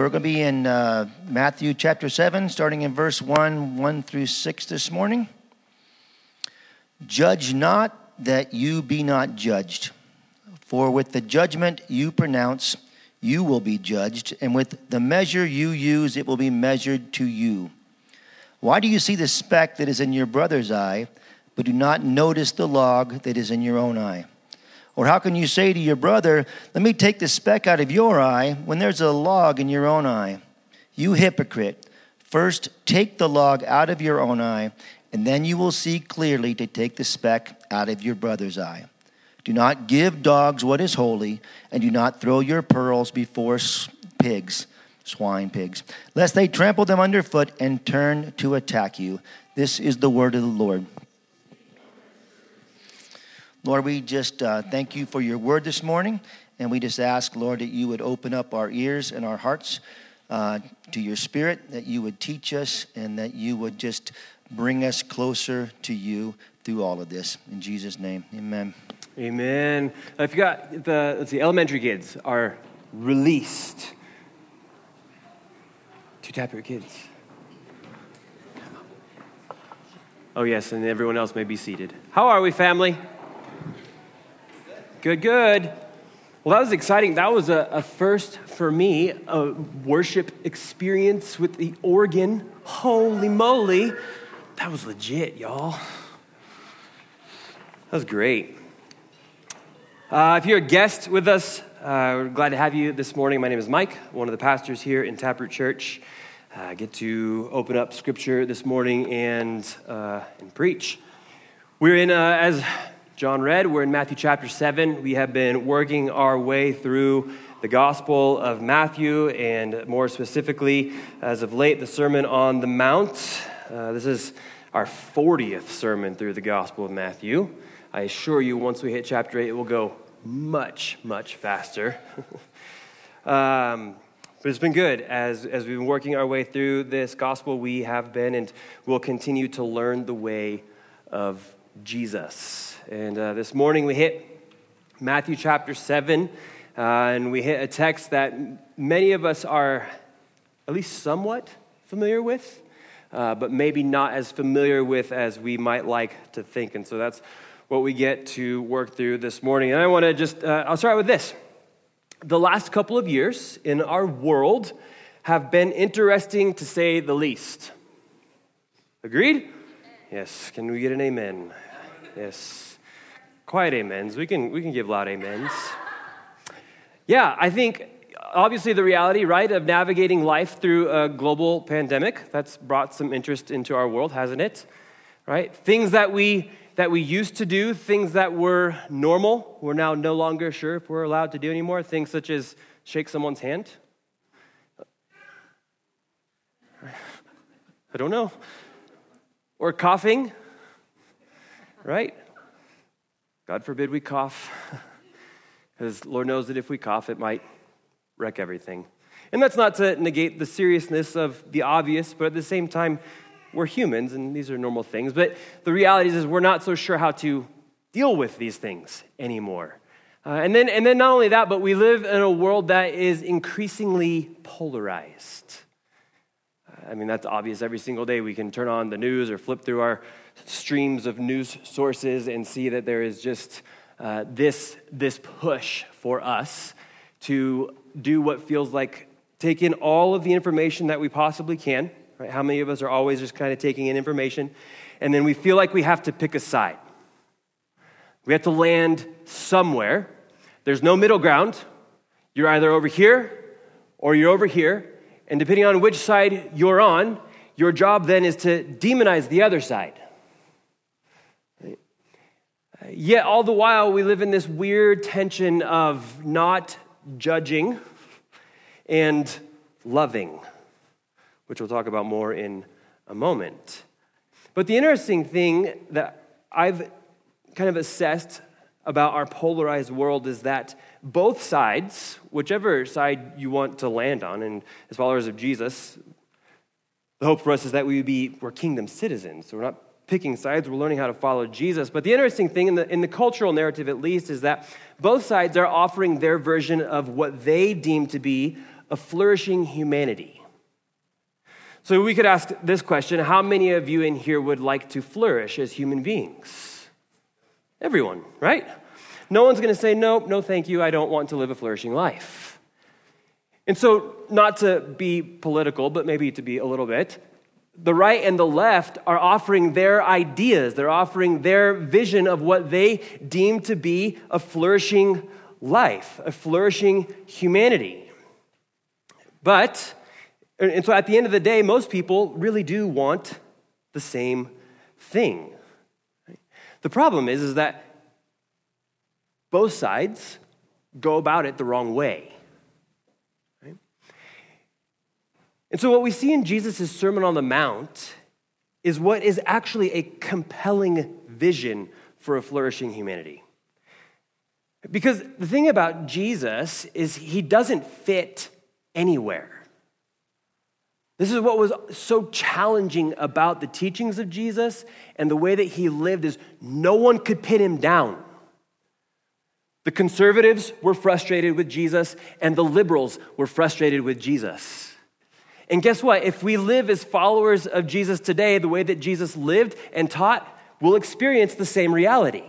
We're going to be in uh, Matthew chapter 7, starting in verse 1, 1 through 6 this morning. Judge not that you be not judged. For with the judgment you pronounce, you will be judged, and with the measure you use, it will be measured to you. Why do you see the speck that is in your brother's eye, but do not notice the log that is in your own eye? Or how can you say to your brother, Let me take the speck out of your eye, when there's a log in your own eye? You hypocrite, first take the log out of your own eye, and then you will see clearly to take the speck out of your brother's eye. Do not give dogs what is holy, and do not throw your pearls before pigs, swine pigs, lest they trample them underfoot and turn to attack you. This is the word of the Lord. Lord, we just uh, thank you for your word this morning, and we just ask, Lord, that you would open up our ears and our hearts uh, to your spirit, that you would teach us, and that you would just bring us closer to you through all of this. In Jesus' name, amen. Amen. If you got the, let's see, elementary kids are released to Taproot kids. Oh, yes, and everyone else may be seated. How are we, family? Good, good. Well, that was exciting. That was a, a, first for me, a worship experience with the organ. Holy moly. That was legit, y'all. That was great. Uh, if you're a guest with us, uh, we're glad to have you this morning. My name is Mike, one of the pastors here in Taproot Church. Uh, I get to open up scripture this morning and, uh, and preach. We're in, uh, as John read. We're in Matthew chapter 7. We have been working our way through the Gospel of Matthew, and more specifically, as of late, the Sermon on the Mount. Uh, this is our 40th sermon through the Gospel of Matthew. I assure you, once we hit chapter 8, it will go much, much faster. um, but it's been good. As, as we've been working our way through this gospel, we have been and will continue to learn the way of Jesus. And uh, this morning we hit Matthew chapter 7, uh, and we hit a text that many of us are at least somewhat familiar with, uh, but maybe not as familiar with as we might like to think. And so that's what we get to work through this morning. And I want to just, uh, I'll start with this. The last couple of years in our world have been interesting to say the least. Agreed? Yes. Can we get an amen? Yes. Quiet amens. We can, we can give loud amens. Yeah, I think obviously the reality, right, of navigating life through a global pandemic, that's brought some interest into our world, hasn't it? Right? Things that we that we used to do, things that were normal, we're now no longer sure if we're allowed to do anymore. Things such as shake someone's hand. I don't know. Or coughing, right? God forbid we cough, because Lord knows that if we cough, it might wreck everything. And that's not to negate the seriousness of the obvious, but at the same time, we're humans and these are normal things. But the reality is, we're not so sure how to deal with these things anymore. Uh, and, then, and then not only that, but we live in a world that is increasingly polarized. I mean, that's obvious every single day. We can turn on the news or flip through our streams of news sources and see that there is just uh, this, this push for us to do what feels like take in all of the information that we possibly can. Right? How many of us are always just kind of taking in information? And then we feel like we have to pick a side. We have to land somewhere. There's no middle ground. You're either over here or you're over here. And depending on which side you're on, your job then is to demonize the other side. Yet, all the while, we live in this weird tension of not judging and loving, which we'll talk about more in a moment. But the interesting thing that I've kind of assessed about our polarized world is that both sides, whichever side you want to land on, and as followers of Jesus, the hope for us is that we be we're kingdom citizens. So we're not picking sides, we're learning how to follow Jesus. But the interesting thing, in the, in the cultural narrative at least, is that both sides are offering their version of what they deem to be a flourishing humanity. So we could ask this question How many of you in here would like to flourish as human beings? Everyone, right? No one's going to say, Nope, no, thank you. I don't want to live a flourishing life. And so, not to be political, but maybe to be a little bit, the right and the left are offering their ideas. They're offering their vision of what they deem to be a flourishing life, a flourishing humanity. But, and so at the end of the day, most people really do want the same thing. The problem is, is that both sides go about it the wrong way. And so, what we see in Jesus' Sermon on the Mount is what is actually a compelling vision for a flourishing humanity. Because the thing about Jesus is he doesn't fit anywhere. This is what was so challenging about the teachings of Jesus and the way that he lived is no one could pin him down. The conservatives were frustrated with Jesus and the liberals were frustrated with Jesus. And guess what? If we live as followers of Jesus today, the way that Jesus lived and taught, we'll experience the same reality.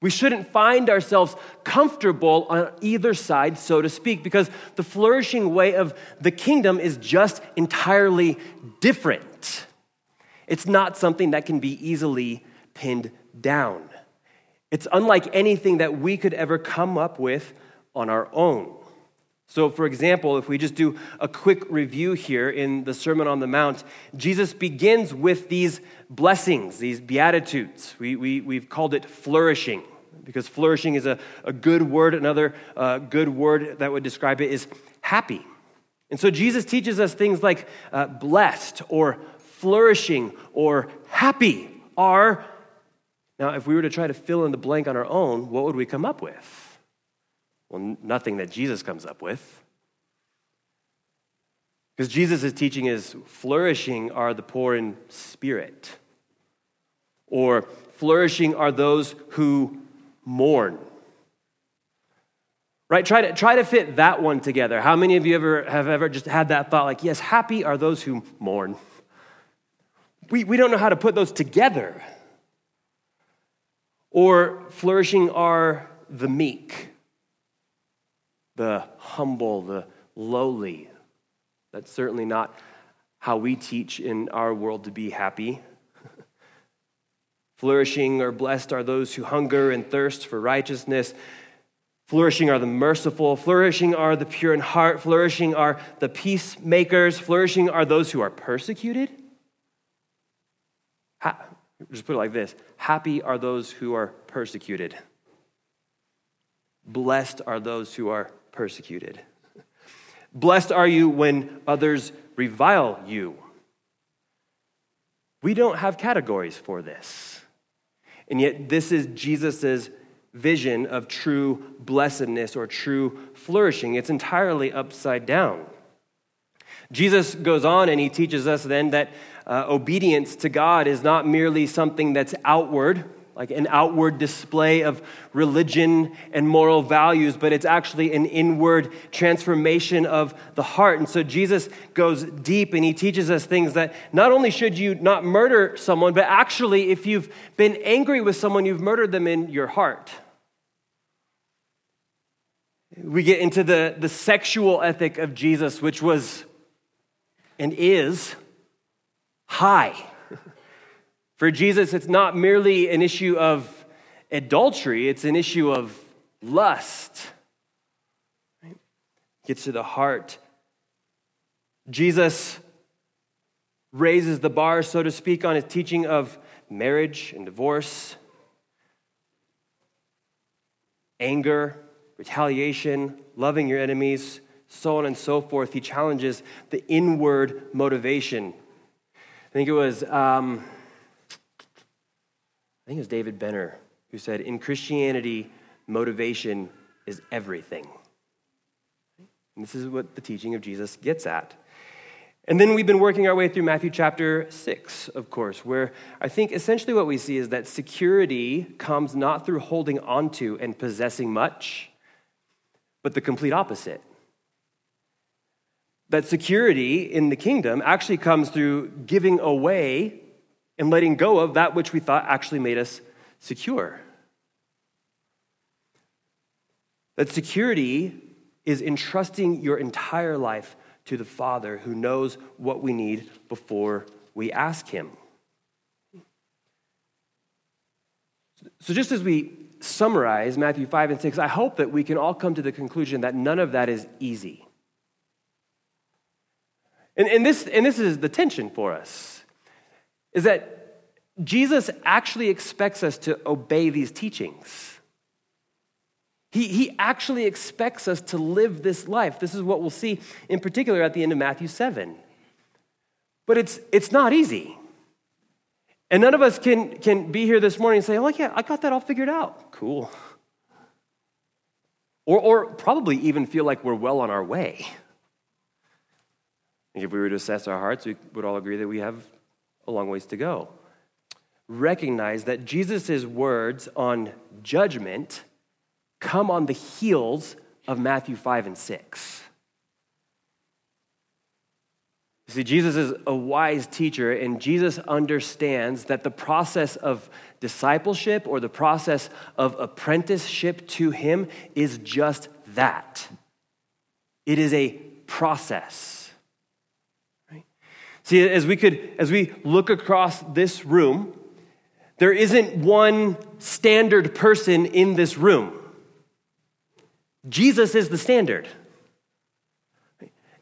We shouldn't find ourselves comfortable on either side, so to speak, because the flourishing way of the kingdom is just entirely different. It's not something that can be easily pinned down. It's unlike anything that we could ever come up with on our own. So, for example, if we just do a quick review here in the Sermon on the Mount, Jesus begins with these blessings, these beatitudes. We, we, we've called it flourishing because flourishing is a, a good word. Another uh, good word that would describe it is happy. And so Jesus teaches us things like uh, blessed or flourishing or happy are. Now, if we were to try to fill in the blank on our own, what would we come up with? Well, nothing that Jesus comes up with. Because Jesus' teaching is flourishing are the poor in spirit, or flourishing are those who mourn. Right? Try to, try to fit that one together. How many of you ever have ever just had that thought like, yes, happy are those who mourn? We, we don't know how to put those together. Or flourishing are the meek the humble, the lowly. That's certainly not how we teach in our world to be happy. Flourishing or blessed are those who hunger and thirst for righteousness. Flourishing are the merciful. Flourishing are the pure in heart. Flourishing are the peacemakers. Flourishing are those who are persecuted. Ha- just put it like this Happy are those who are persecuted. Blessed are those who are persecuted. Blessed are you when others revile you. We don't have categories for this. And yet, this is Jesus' vision of true blessedness or true flourishing. It's entirely upside down. Jesus goes on and he teaches us then that uh, obedience to God is not merely something that's outward like an outward display of religion and moral values, but it's actually an inward transformation of the heart. And so Jesus goes deep and he teaches us things that not only should you not murder someone, but actually, if you've been angry with someone, you've murdered them in your heart. We get into the, the sexual ethic of Jesus, which was and is high. For Jesus, it's not merely an issue of adultery, it's an issue of lust. Gets to the heart. Jesus raises the bar, so to speak, on his teaching of marriage and divorce, anger, retaliation, loving your enemies, so on and so forth. He challenges the inward motivation. I think it was. Um, I think it was David Benner who said, In Christianity, motivation is everything. And this is what the teaching of Jesus gets at. And then we've been working our way through Matthew chapter 6, of course, where I think essentially what we see is that security comes not through holding onto and possessing much, but the complete opposite. That security in the kingdom actually comes through giving away and letting go of that which we thought actually made us secure. That security is entrusting your entire life to the Father who knows what we need before we ask Him. So, just as we summarize Matthew 5 and 6, I hope that we can all come to the conclusion that none of that is easy. And, and, this, and this is the tension for us, is that Jesus actually expects us to obey these teachings. He, he actually expects us to live this life. This is what we'll see in particular at the end of Matthew 7. But it's, it's not easy. And none of us can, can be here this morning and say, oh, yeah, I got that all figured out. Cool. Or, or probably even feel like we're well on our way. If we were to assess our hearts, we would all agree that we have a long ways to go. Recognize that Jesus' words on judgment come on the heels of Matthew 5 and 6. You see, Jesus is a wise teacher, and Jesus understands that the process of discipleship or the process of apprenticeship to him is just that. It is a process. See, as we could, as we look across this room, there isn't one standard person in this room. Jesus is the standard.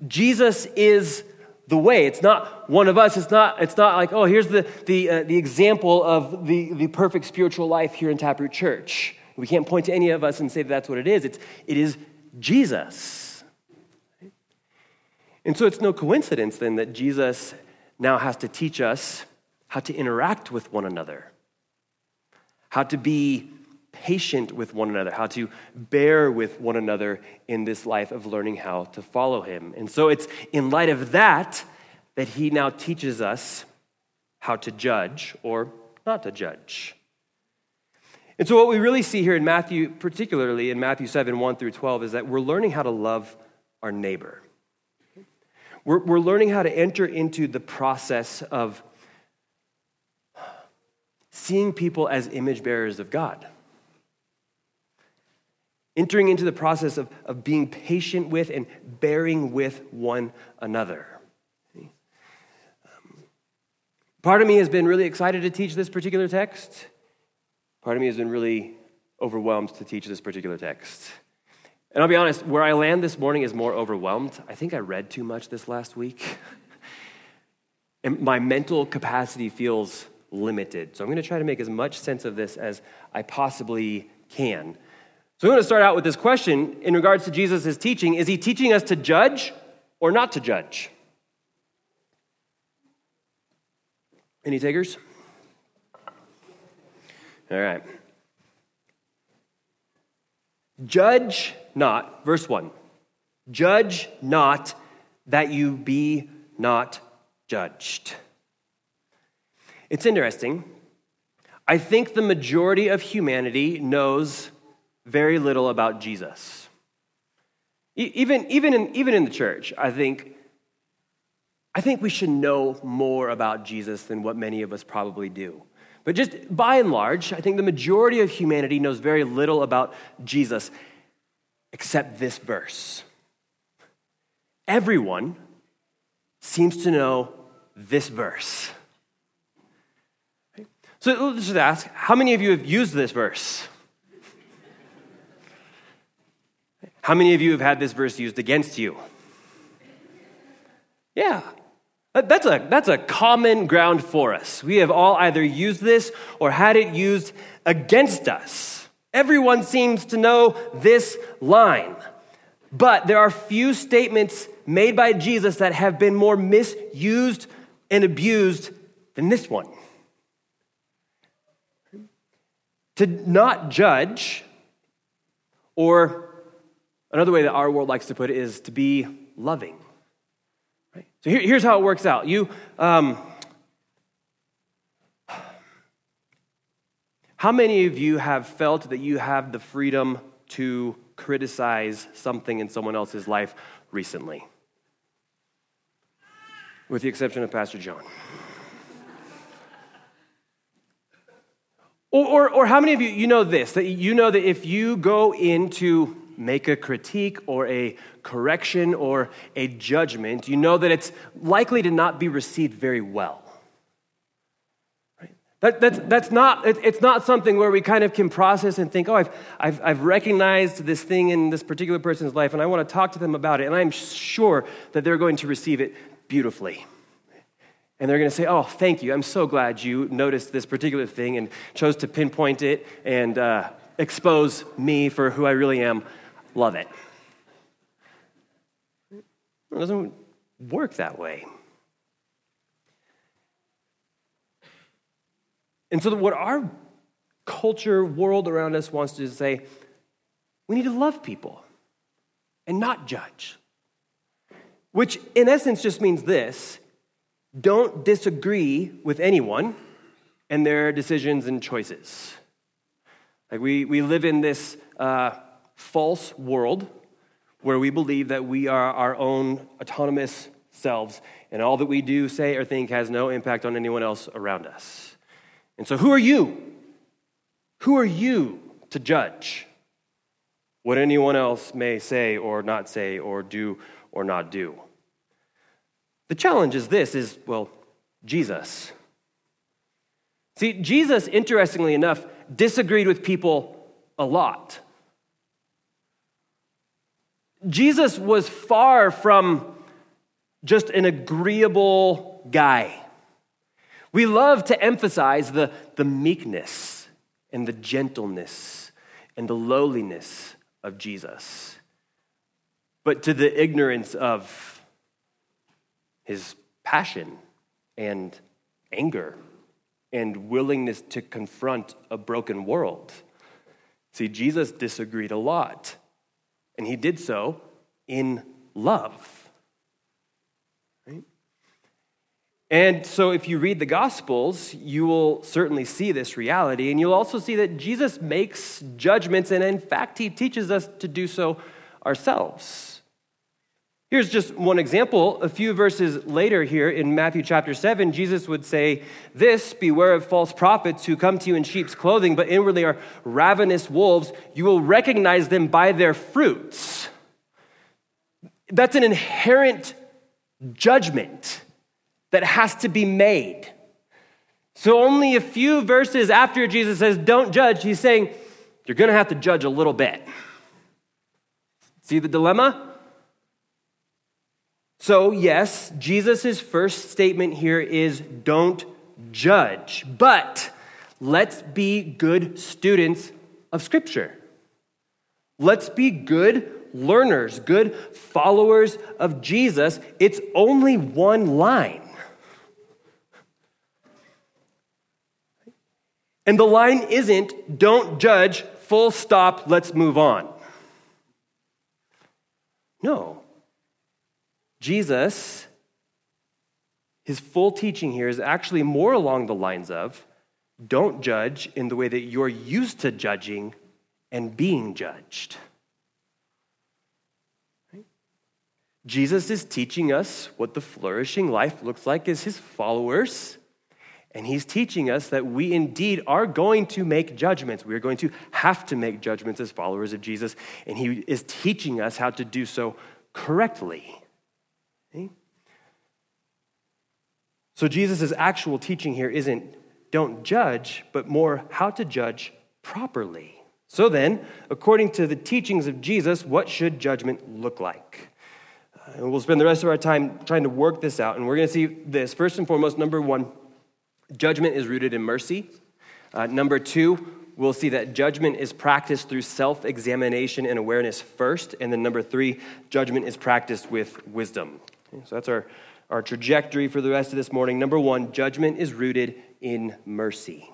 Jesus is the way. It's not one of us. It's not, it's not like, oh, here's the, the, uh, the example of the, the perfect spiritual life here in Taproot Church. We can't point to any of us and say that that's what it is. It's, it is Jesus. And so it's no coincidence then that Jesus now has to teach us how to interact with one another, how to be patient with one another, how to bear with one another in this life of learning how to follow him. And so it's in light of that that he now teaches us how to judge or not to judge. And so, what we really see here in Matthew, particularly in Matthew 7 1 through 12, is that we're learning how to love our neighbor. We're, we're learning how to enter into the process of seeing people as image bearers of God. Entering into the process of, of being patient with and bearing with one another. Part of me has been really excited to teach this particular text. Part of me has been really overwhelmed to teach this particular text. And I'll be honest, where I land this morning is more overwhelmed. I think I read too much this last week. and my mental capacity feels limited. So I'm going to try to make as much sense of this as I possibly can. So I'm going to start out with this question in regards to Jesus' teaching Is he teaching us to judge or not to judge? Any takers? All right. Judge not, verse 1 Judge not that you be not judged. It's interesting. I think the majority of humanity knows very little about Jesus. Even, even, in, even in the church, I think, I think we should know more about Jesus than what many of us probably do. But just by and large, I think the majority of humanity knows very little about Jesus except this verse. Everyone seems to know this verse. So let's just ask how many of you have used this verse? How many of you have had this verse used against you? Yeah, that's a, that's a common ground for us. We have all either used this or had it used against us. Everyone seems to know this line. But there are few statements made by Jesus that have been more misused and abused than this one. To not judge, or another way that our world likes to put it is to be loving. So here, here's how it works out. You, um, how many of you have felt that you have the freedom to criticize something in someone else's life recently? with the exception of Pastor John. Or, or, or, how many of you, you know this, that you know that if you go in to make a critique or a correction or a judgment, you know that it's likely to not be received very well. Right? That, that's, that's not, it, it's not something where we kind of can process and think, oh, I've, I've, I've recognized this thing in this particular person's life and I want to talk to them about it. And I'm sure that they're going to receive it beautifully. And they're going to say, Oh, thank you. I'm so glad you noticed this particular thing and chose to pinpoint it and uh, expose me for who I really am. Love it. It doesn't work that way. And so, what our culture, world around us wants to say, we need to love people and not judge. Which, in essence, just means this don't disagree with anyone and their decisions and choices. Like we, we live in this uh, false world where we believe that we are our own autonomous selves and all that we do, say, or think has no impact on anyone else around us. And so, who are you? Who are you to judge what anyone else may say or not say or do or not do? The challenge is this is, well, Jesus. See, Jesus, interestingly enough, disagreed with people a lot. Jesus was far from just an agreeable guy. We love to emphasize the, the meekness and the gentleness and the lowliness of Jesus, but to the ignorance of his passion and anger and willingness to confront a broken world. See, Jesus disagreed a lot, and he did so in love. Right? And so, if you read the Gospels, you will certainly see this reality, and you'll also see that Jesus makes judgments, and in fact, he teaches us to do so ourselves. Here's just one example. A few verses later, here in Matthew chapter 7, Jesus would say, This, beware of false prophets who come to you in sheep's clothing, but inwardly are ravenous wolves. You will recognize them by their fruits. That's an inherent judgment that has to be made. So, only a few verses after Jesus says, Don't judge, he's saying, You're going to have to judge a little bit. See the dilemma? So, yes, Jesus' first statement here is don't judge, but let's be good students of Scripture. Let's be good learners, good followers of Jesus. It's only one line. And the line isn't don't judge, full stop, let's move on. No. Jesus, his full teaching here is actually more along the lines of don't judge in the way that you're used to judging and being judged. Jesus is teaching us what the flourishing life looks like as his followers. And he's teaching us that we indeed are going to make judgments. We are going to have to make judgments as followers of Jesus. And he is teaching us how to do so correctly. So Jesus' actual teaching here isn't don't judge, but more how to judge properly. So then, according to the teachings of Jesus, what should judgment look like? Uh, and we'll spend the rest of our time trying to work this out. And we're going to see this. First and foremost, number one, judgment is rooted in mercy. Uh, number two, we'll see that judgment is practiced through self examination and awareness first. And then number three, judgment is practiced with wisdom. So that's our our trajectory for the rest of this morning. Number one, judgment is rooted in mercy.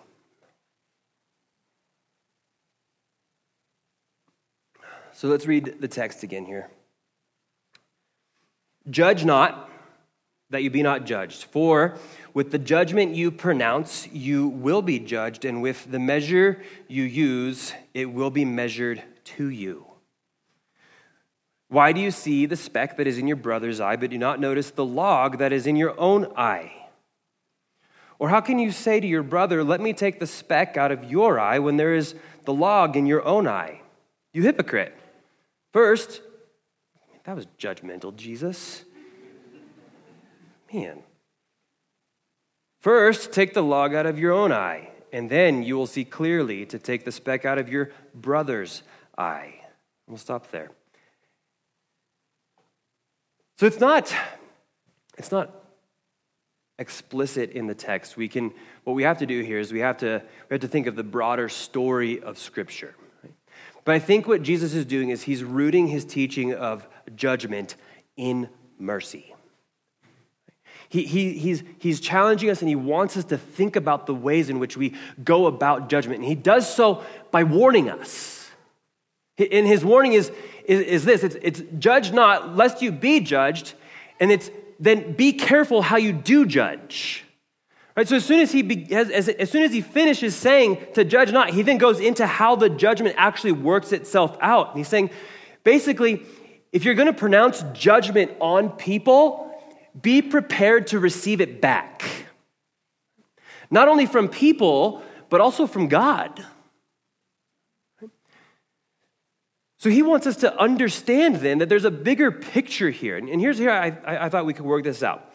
So let's read the text again here. Judge not, that you be not judged. For with the judgment you pronounce, you will be judged, and with the measure you use, it will be measured to you. Why do you see the speck that is in your brother's eye, but do not notice the log that is in your own eye? Or how can you say to your brother, Let me take the speck out of your eye when there is the log in your own eye? You hypocrite. First, that was judgmental, Jesus. Man. First, take the log out of your own eye, and then you will see clearly to take the speck out of your brother's eye. We'll stop there. So it's not, it's not explicit in the text. We can, what we have to do here is we have to, we have to think of the broader story of Scripture. But I think what Jesus is doing is he's rooting his teaching of judgment in mercy. He, he, he's, he's challenging us and he wants us to think about the ways in which we go about judgment. And he does so by warning us. And his warning is, is, is this it's, it's judge not, lest you be judged. And it's then be careful how you do judge. Right, so as soon as he be, as, as, as soon as he finishes saying to judge not, he then goes into how the judgment actually works itself out. And he's saying, basically, if you're going to pronounce judgment on people, be prepared to receive it back. Not only from people, but also from God. So he wants us to understand then that there's a bigger picture here. And here's here I, I thought we could work this out.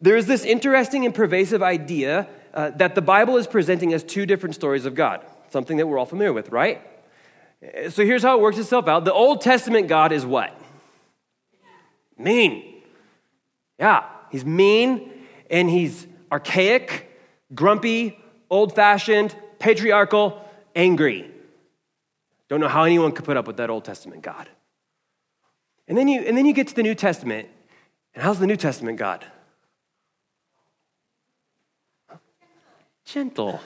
There is this interesting and pervasive idea uh, that the Bible is presenting as two different stories of God, something that we're all familiar with, right? So here's how it works itself out. The Old Testament God is what? Mean. Yeah, he's mean and he's archaic, grumpy, old fashioned, patriarchal, angry. Don't know how anyone could put up with that Old Testament God. And then you, and then you get to the New Testament, and how's the New Testament God? Gentle,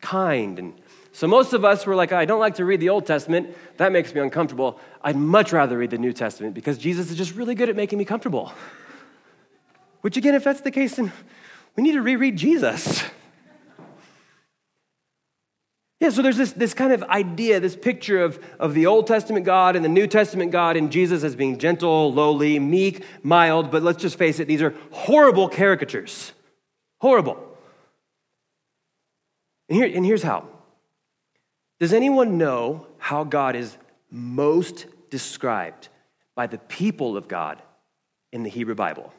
kind, and so most of us were like, I don't like to read the Old Testament. That makes me uncomfortable. I'd much rather read the New Testament because Jesus is just really good at making me comfortable. Which, again, if that's the case, then we need to reread Jesus. Yeah, so there's this, this kind of idea, this picture of, of the Old Testament God and the New Testament God and Jesus as being gentle, lowly, meek, mild, but let's just face it, these are horrible caricatures. Horrible. And, here, and here's how. Does anyone know how God is most described by the people of God in the Hebrew Bible?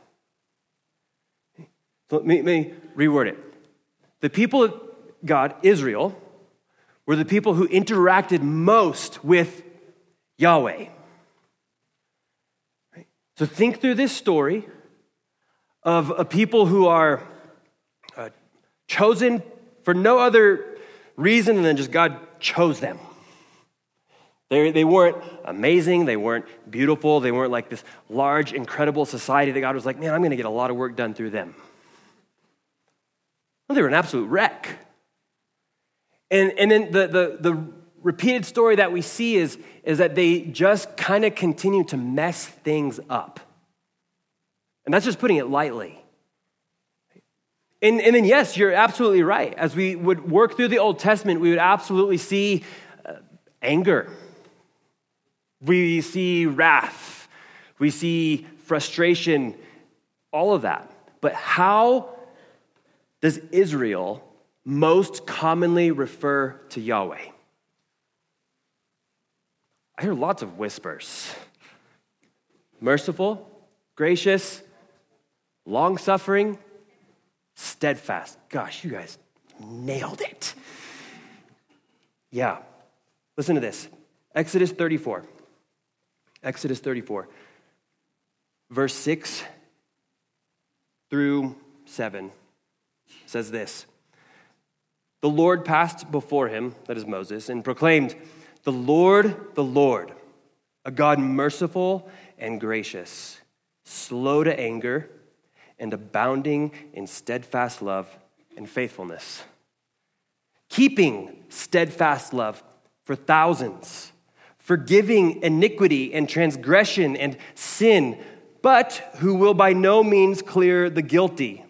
Let me, let me reword it. The people of God, Israel, were the people who interacted most with Yahweh. So think through this story of a people who are uh, chosen for no other reason than just God chose them. They, they weren't amazing, they weren't beautiful, they weren't like this large, incredible society that God was like, man, I'm going to get a lot of work done through them. Well, they were an absolute wreck. And, and then the, the, the repeated story that we see is, is that they just kind of continue to mess things up. And that's just putting it lightly. And, and then, yes, you're absolutely right. As we would work through the Old Testament, we would absolutely see uh, anger, we see wrath, we see frustration, all of that. But how does Israel most commonly refer to Yahweh? I hear lots of whispers merciful, gracious, long suffering, steadfast. Gosh, you guys nailed it. Yeah. Listen to this Exodus 34. Exodus 34, verse 6 through 7 says this the Lord passed before him, that is Moses, and proclaimed, The Lord, the Lord, a God merciful and gracious, slow to anger, and abounding in steadfast love and faithfulness, keeping steadfast love for thousands, forgiving iniquity and transgression and sin, but who will by no means clear the guilty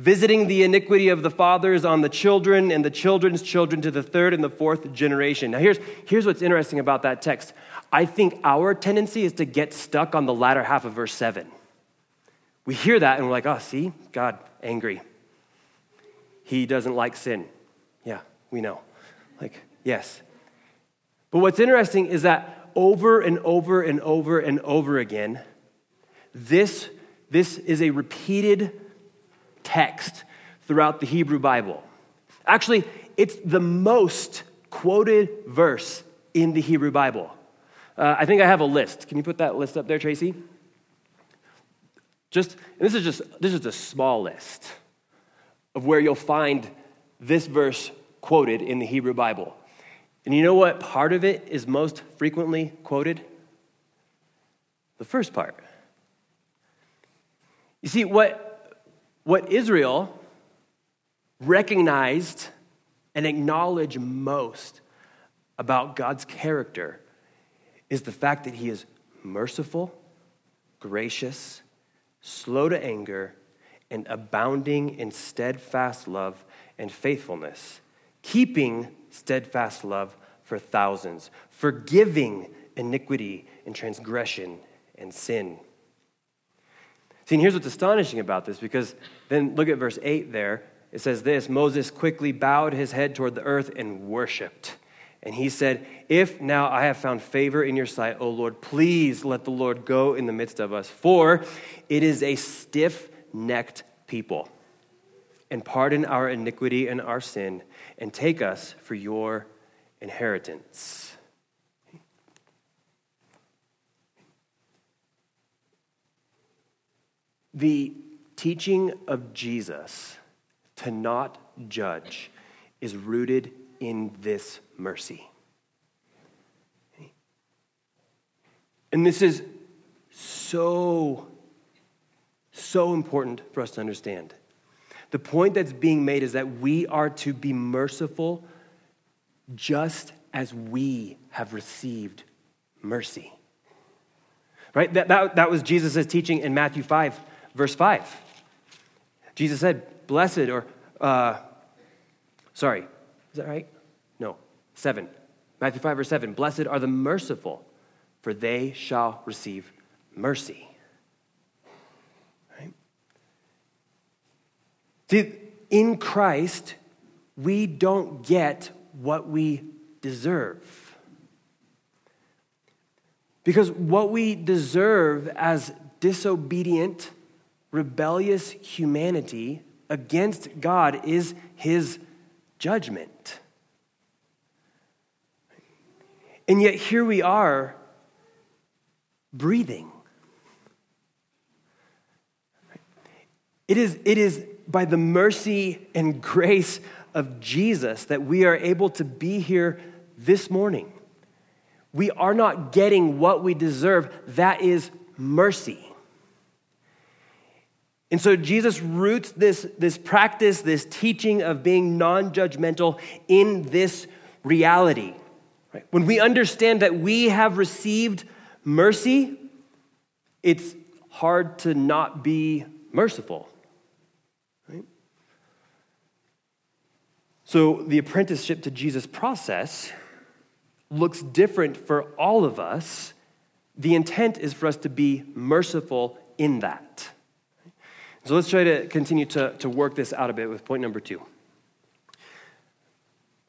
visiting the iniquity of the fathers on the children and the children's children to the third and the fourth generation. Now, here's, here's what's interesting about that text. I think our tendency is to get stuck on the latter half of verse 7. We hear that and we're like, oh, see, God, angry. He doesn't like sin. Yeah, we know. Like, yes. But what's interesting is that over and over and over and over again, this, this is a repeated text throughout the Hebrew Bible. Actually, it's the most quoted verse in the Hebrew Bible. Uh, I think I have a list. Can you put that list up there, Tracy? Just, this is just this is a small list of where you'll find this verse quoted in the Hebrew Bible. And you know what part of it is most frequently quoted? The first part. You see, what, what Israel recognized and acknowledged most about God's character is the fact that He is merciful, gracious, slow to anger, and abounding in steadfast love and faithfulness, keeping steadfast love for thousands, forgiving iniquity and transgression and sin. See, and here's what's astonishing about this because then look at verse 8 there. It says this Moses quickly bowed his head toward the earth and worshiped. And he said, If now I have found favor in your sight, O Lord, please let the Lord go in the midst of us, for it is a stiff necked people. And pardon our iniquity and our sin, and take us for your inheritance. The teaching of Jesus to not judge is rooted in this mercy. And this is so, so important for us to understand. The point that's being made is that we are to be merciful just as we have received mercy. Right? That, that, that was Jesus' teaching in Matthew 5, verse 5. Jesus said, Blessed, or, uh, sorry, is that right? No, 7. Matthew 5, verse 7. Blessed are the merciful, for they shall receive mercy. Right? See, in Christ, we don't get what we deserve. Because what we deserve as disobedient, rebellious humanity against God is his judgment. And yet here we are breathing. It is, it is by the mercy and grace of Jesus that we are able to be here this morning. We are not getting what we deserve. That is mercy. And so Jesus roots this, this practice, this teaching of being non judgmental in this reality. Right? When we understand that we have received mercy, it's hard to not be merciful. Right? So the apprenticeship to Jesus process looks different for all of us. The intent is for us to be merciful in that. So let's try to continue to, to work this out a bit with point number two.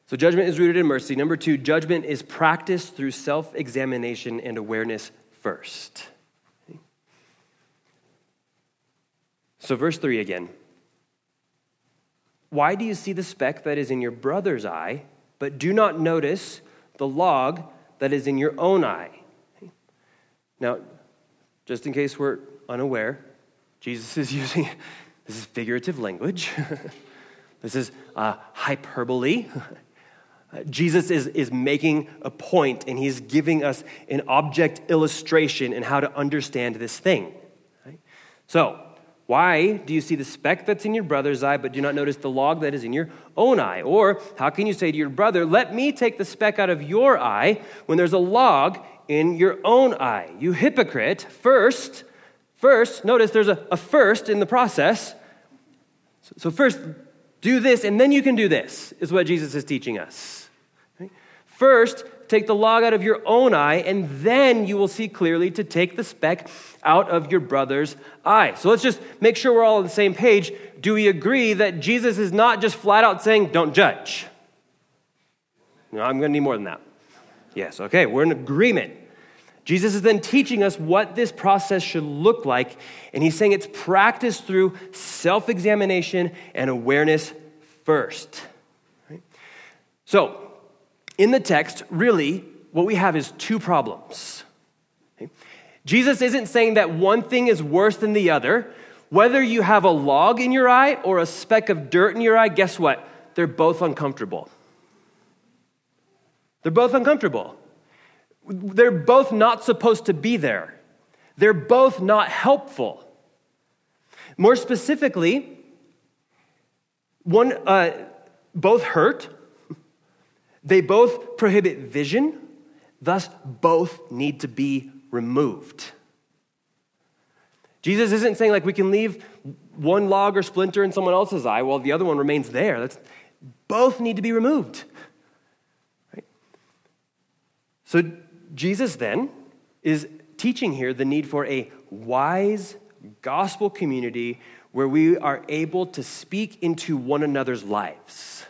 So, judgment is rooted in mercy. Number two, judgment is practiced through self examination and awareness first. So, verse three again. Why do you see the speck that is in your brother's eye, but do not notice the log that is in your own eye? Now, just in case we're unaware, Jesus is using this is figurative language. this is uh, hyperbole. Jesus is, is making a point and he's giving us an object illustration in how to understand this thing. Right? So, why do you see the speck that's in your brother's eye, but do not notice the log that is in your own eye? Or how can you say to your brother, Let me take the speck out of your eye when there's a log in your own eye? You hypocrite, first, first, notice there's a, a first in the process. So, so, first, do this, and then you can do this, is what Jesus is teaching us. First, take the log out of your own eye, and then you will see clearly to take the speck out of your brother's eye. So let's just make sure we're all on the same page. Do we agree that Jesus is not just flat out saying, don't judge? No, I'm going to need more than that. Yes, okay, we're in agreement. Jesus is then teaching us what this process should look like, and he's saying it's practiced through self examination and awareness first. Right? So, in the text, really, what we have is two problems. Okay? Jesus isn't saying that one thing is worse than the other. Whether you have a log in your eye or a speck of dirt in your eye, guess what? They're both uncomfortable. They're both uncomfortable. They're both not supposed to be there. They're both not helpful. More specifically, one, uh, both hurt, they both prohibit vision, thus, both need to be removed. Jesus isn't saying like we can leave one log or splinter in someone else's eye while the other one remains there. That's, both need to be removed. Right? So, Jesus then is teaching here the need for a wise gospel community where we are able to speak into one another's lives.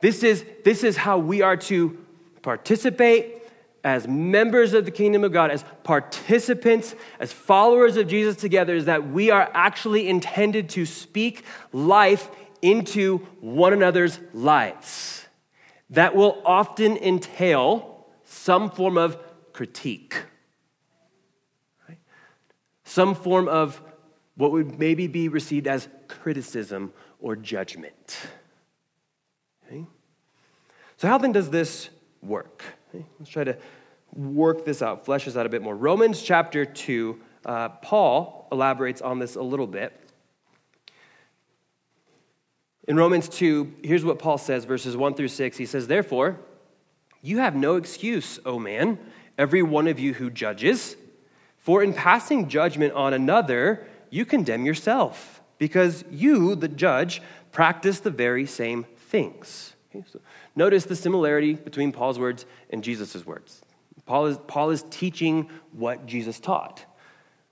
This is, this is how we are to participate as members of the kingdom of God, as participants, as followers of Jesus together, is that we are actually intended to speak life into one another's lives. That will often entail some form of critique some form of what would maybe be received as criticism or judgment. Okay? So, how then does this work? Okay? Let's try to work this out, flesh this out a bit more. Romans chapter 2, uh, Paul elaborates on this a little bit. In Romans 2, here's what Paul says, verses 1 through 6. He says, Therefore, you have no excuse, O man, every one of you who judges. For in passing judgment on another, you condemn yourself, because you, the judge, practice the very same things. Okay, so notice the similarity between Paul's words and Jesus' words. Paul is, Paul is teaching what Jesus taught.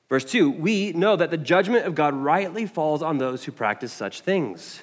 Verse 2 We know that the judgment of God rightly falls on those who practice such things.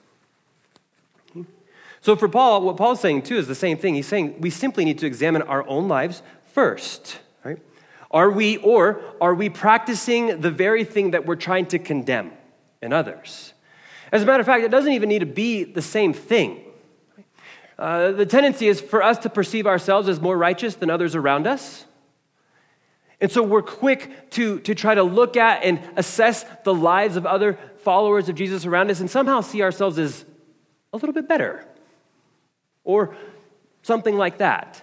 So, for Paul, what Paul's saying too is the same thing. He's saying we simply need to examine our own lives first. right? Are we, or are we practicing the very thing that we're trying to condemn in others? As a matter of fact, it doesn't even need to be the same thing. Uh, the tendency is for us to perceive ourselves as more righteous than others around us. And so we're quick to, to try to look at and assess the lives of other followers of Jesus around us and somehow see ourselves as a little bit better or something like that.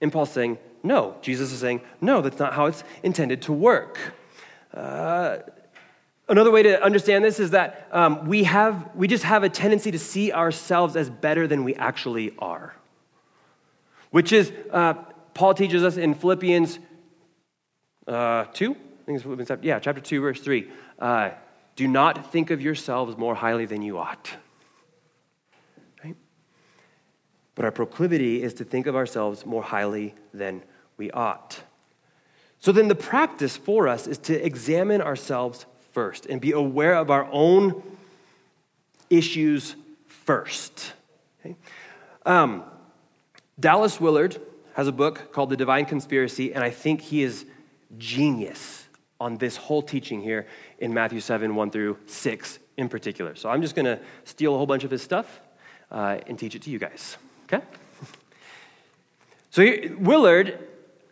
And Paul's saying, no. Jesus is saying, no, that's not how it's intended to work. Uh, another way to understand this is that um, we, have, we just have a tendency to see ourselves as better than we actually are, which is, uh, Paul teaches us in Philippians uh, 2, I think it's Philippians, yeah, chapter 2, verse 3. Uh, do not think of yourselves more highly than you ought. Right? But our proclivity is to think of ourselves more highly than we ought. So then, the practice for us is to examine ourselves first and be aware of our own issues first. Okay? Um, Dallas Willard has a book called The Divine Conspiracy, and I think he is genius on this whole teaching here in Matthew 7 1 through 6 in particular. So I'm just going to steal a whole bunch of his stuff uh, and teach it to you guys. Okay? So Willard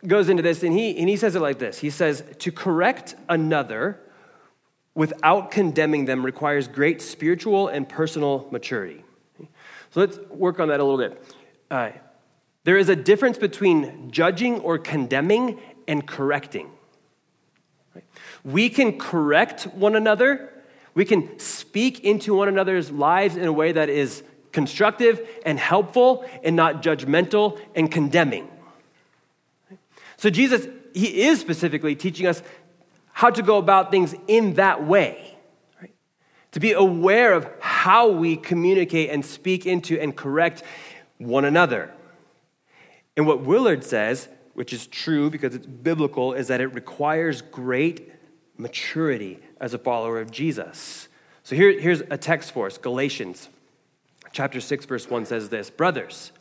goes into this and he, and he says it like this He says, To correct another without condemning them requires great spiritual and personal maturity. So let's work on that a little bit. Uh, There is a difference between judging or condemning and correcting. We can correct one another. We can speak into one another's lives in a way that is constructive and helpful and not judgmental and condemning. So, Jesus, he is specifically teaching us how to go about things in that way. Right? To be aware of how we communicate and speak into and correct one another. And what Willard says, which is true because it's biblical, is that it requires great maturity as a follower of Jesus. So here, here's a text for us Galatians chapter 6, verse 1 says this Brothers,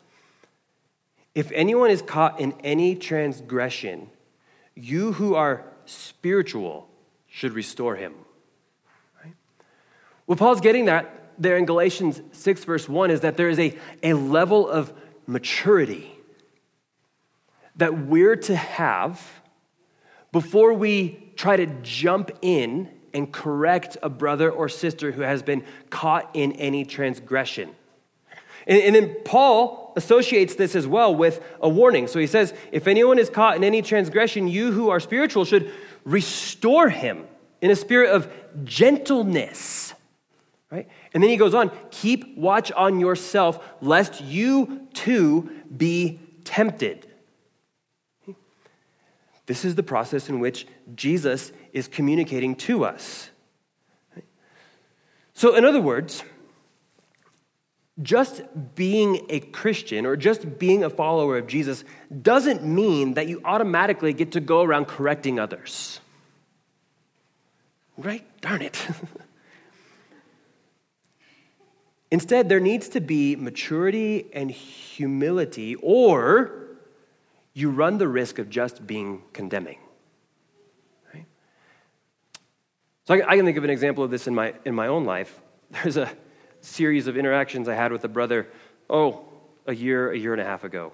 if anyone is caught in any transgression, you who are spiritual should restore him. Right? What Paul's getting at there in Galatians 6, verse 1 is that there is a, a level of maturity that we're to have before we try to jump in and correct a brother or sister who has been caught in any transgression. And, and, then Paul associates this as well with a warning. So he says, If anyone is caught in any transgression, you who are spiritual should restore him in a spirit of gentleness. Right? And then he goes on, keep watch on yourself, lest you too be tempted. This is the process in which Jesus is communicating to us. So, in other words, just being a Christian or just being a follower of Jesus doesn't mean that you automatically get to go around correcting others. Right? Darn it. Instead, there needs to be maturity and humility, or you run the risk of just being condemning. Right? So I, can think of an example of this in my, in my own life. There's a series of interactions I had with a brother, oh, a year, a year and a half ago.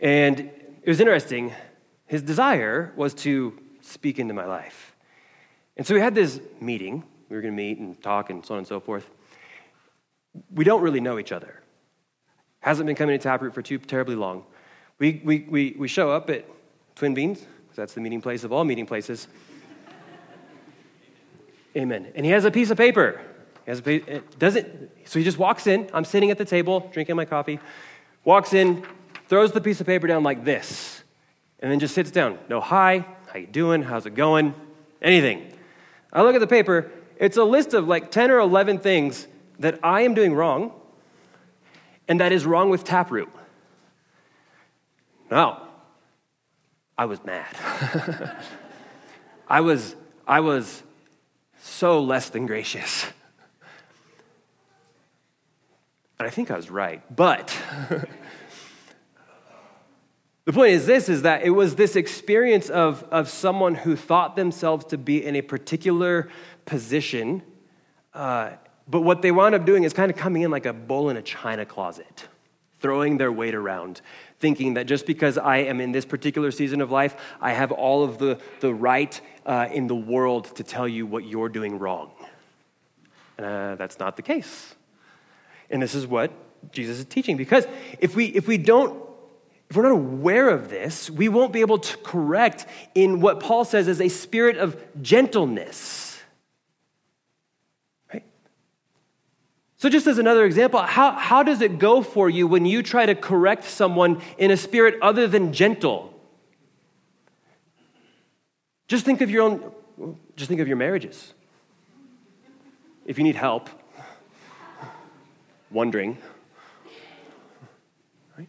And it was interesting. His desire was to speak into my life. And so we had this meeting. We were going to meet and talk and so on and so forth. We don't really know each other. Hasn't been coming to Taproot for too terribly long. We, we, we, we show up at Twin Beans, because that's the meeting place of all meeting places. Amen. And he has a piece of paper. It doesn't, so he just walks in. I'm sitting at the table, drinking my coffee. Walks in, throws the piece of paper down like this, and then just sits down. No hi, how you doing? How's it going? Anything. I look at the paper. It's a list of like 10 or 11 things that I am doing wrong and that is wrong with Taproot. No, I was mad. I was, I was so less than gracious. And I think I was right. But the point is this is that it was this experience of, of someone who thought themselves to be in a particular position, uh, but what they wound up doing is kind of coming in like a bull in a china closet, throwing their weight around, thinking that just because I am in this particular season of life, I have all of the, the right uh, in the world to tell you what you're doing wrong. Uh, that's not the case. And this is what Jesus is teaching. Because if we, if we don't, if we're not aware of this, we won't be able to correct in what Paul says is a spirit of gentleness So, just as another example, how, how does it go for you when you try to correct someone in a spirit other than gentle? Just think of your own, just think of your marriages. If you need help, wondering. Right?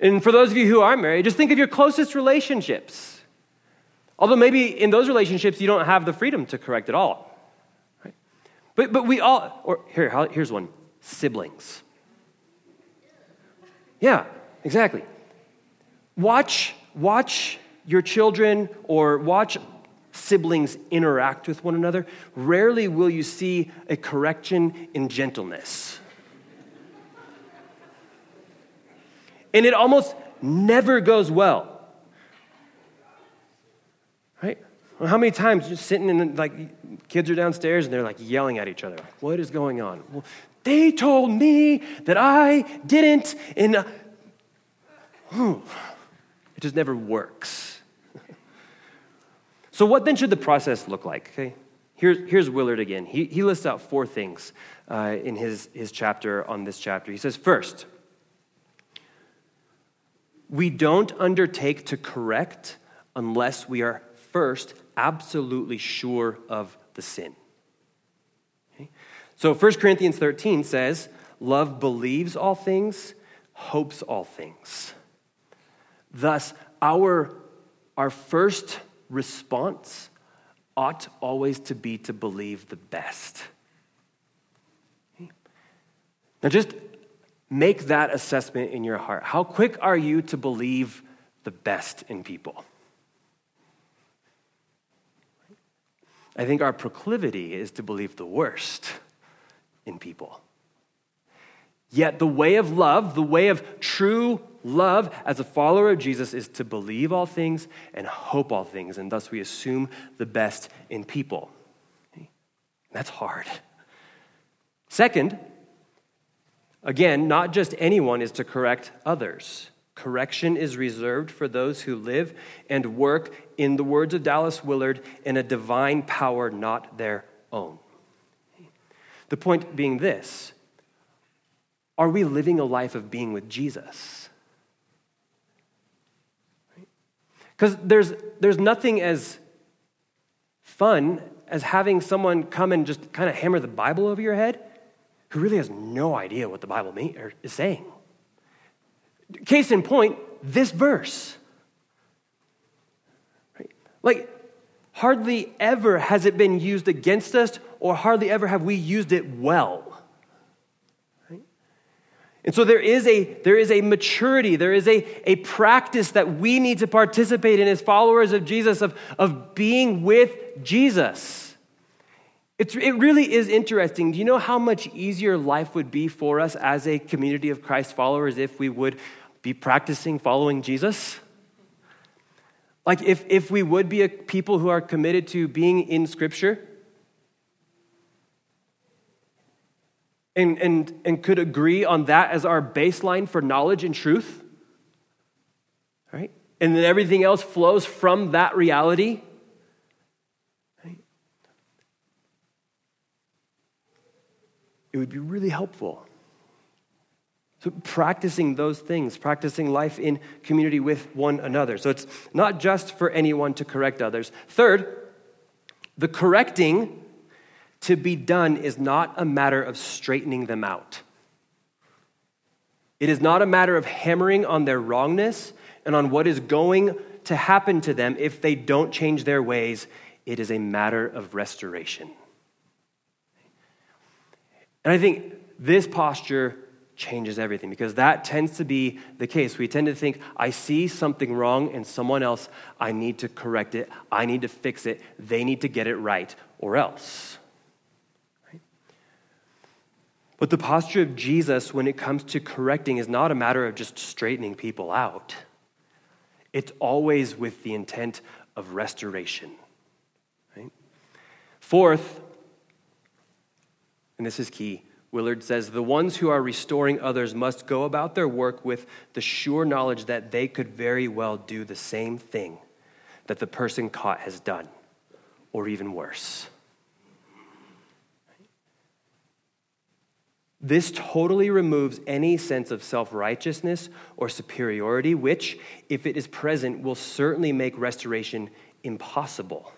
And for those of you who are married, just think of your closest relationships. Although maybe in those relationships you don't have the freedom to correct at all. But, but we all, or here, here's one siblings. Yeah, exactly. Watch, watch your children or watch siblings interact with one another. Rarely will you see a correction in gentleness. And it almost never goes well. Right? How many times just sitting in, like, kids are downstairs and they're like yelling at each other. What is going on? Well, they told me that I didn't. And uh, it just never works. So, what then should the process look like? Okay, here's, here's Willard again. He, he lists out four things uh, in his, his chapter on this chapter. He says, first, we don't undertake to correct unless we are first absolutely sure of the sin. Okay? So 1 Corinthians 13 says, Love believes all things, hopes all things. Thus, our, our first response ought always to be to believe the best. Now, just make that assessment in your heart. How quick are you to believe the best in people? I think our proclivity is to believe the worst in people. Yet, the way of love, the way of true love as a follower of Jesus, is to believe all things and hope all things, and thus we assume the best in people. That's hard. Second, again, not just anyone is to correct others. Correction is reserved for those who live and work, in the words of Dallas Willard, in a divine power not their own. The point being this are we living a life of being with Jesus? Because there's, there's nothing as fun as having someone come and just kind of hammer the Bible over your head who really has no idea what the Bible mean, is saying. Case in point, this verse. Right? Like, hardly ever has it been used against us, or hardly ever have we used it well. And so there is a, there is a maturity, there is a, a practice that we need to participate in as followers of Jesus, of, of being with Jesus. It's, it really is interesting. Do you know how much easier life would be for us as a community of Christ followers if we would be practicing following Jesus? Like, if, if we would be a people who are committed to being in Scripture and, and, and could agree on that as our baseline for knowledge and truth, right? And then everything else flows from that reality. Right? It would be really helpful so, practicing those things, practicing life in community with one another. So, it's not just for anyone to correct others. Third, the correcting to be done is not a matter of straightening them out. It is not a matter of hammering on their wrongness and on what is going to happen to them if they don't change their ways. It is a matter of restoration. And I think this posture changes everything because that tends to be the case. We tend to think, I see something wrong in someone else, I need to correct it, I need to fix it, they need to get it right, or else. Right? But the posture of Jesus when it comes to correcting is not a matter of just straightening people out, it's always with the intent of restoration. Right? Fourth, and this is key Willard says the ones who are restoring others must go about their work with the sure knowledge that they could very well do the same thing that the person caught has done, or even worse. This totally removes any sense of self righteousness or superiority, which, if it is present, will certainly make restoration impossible.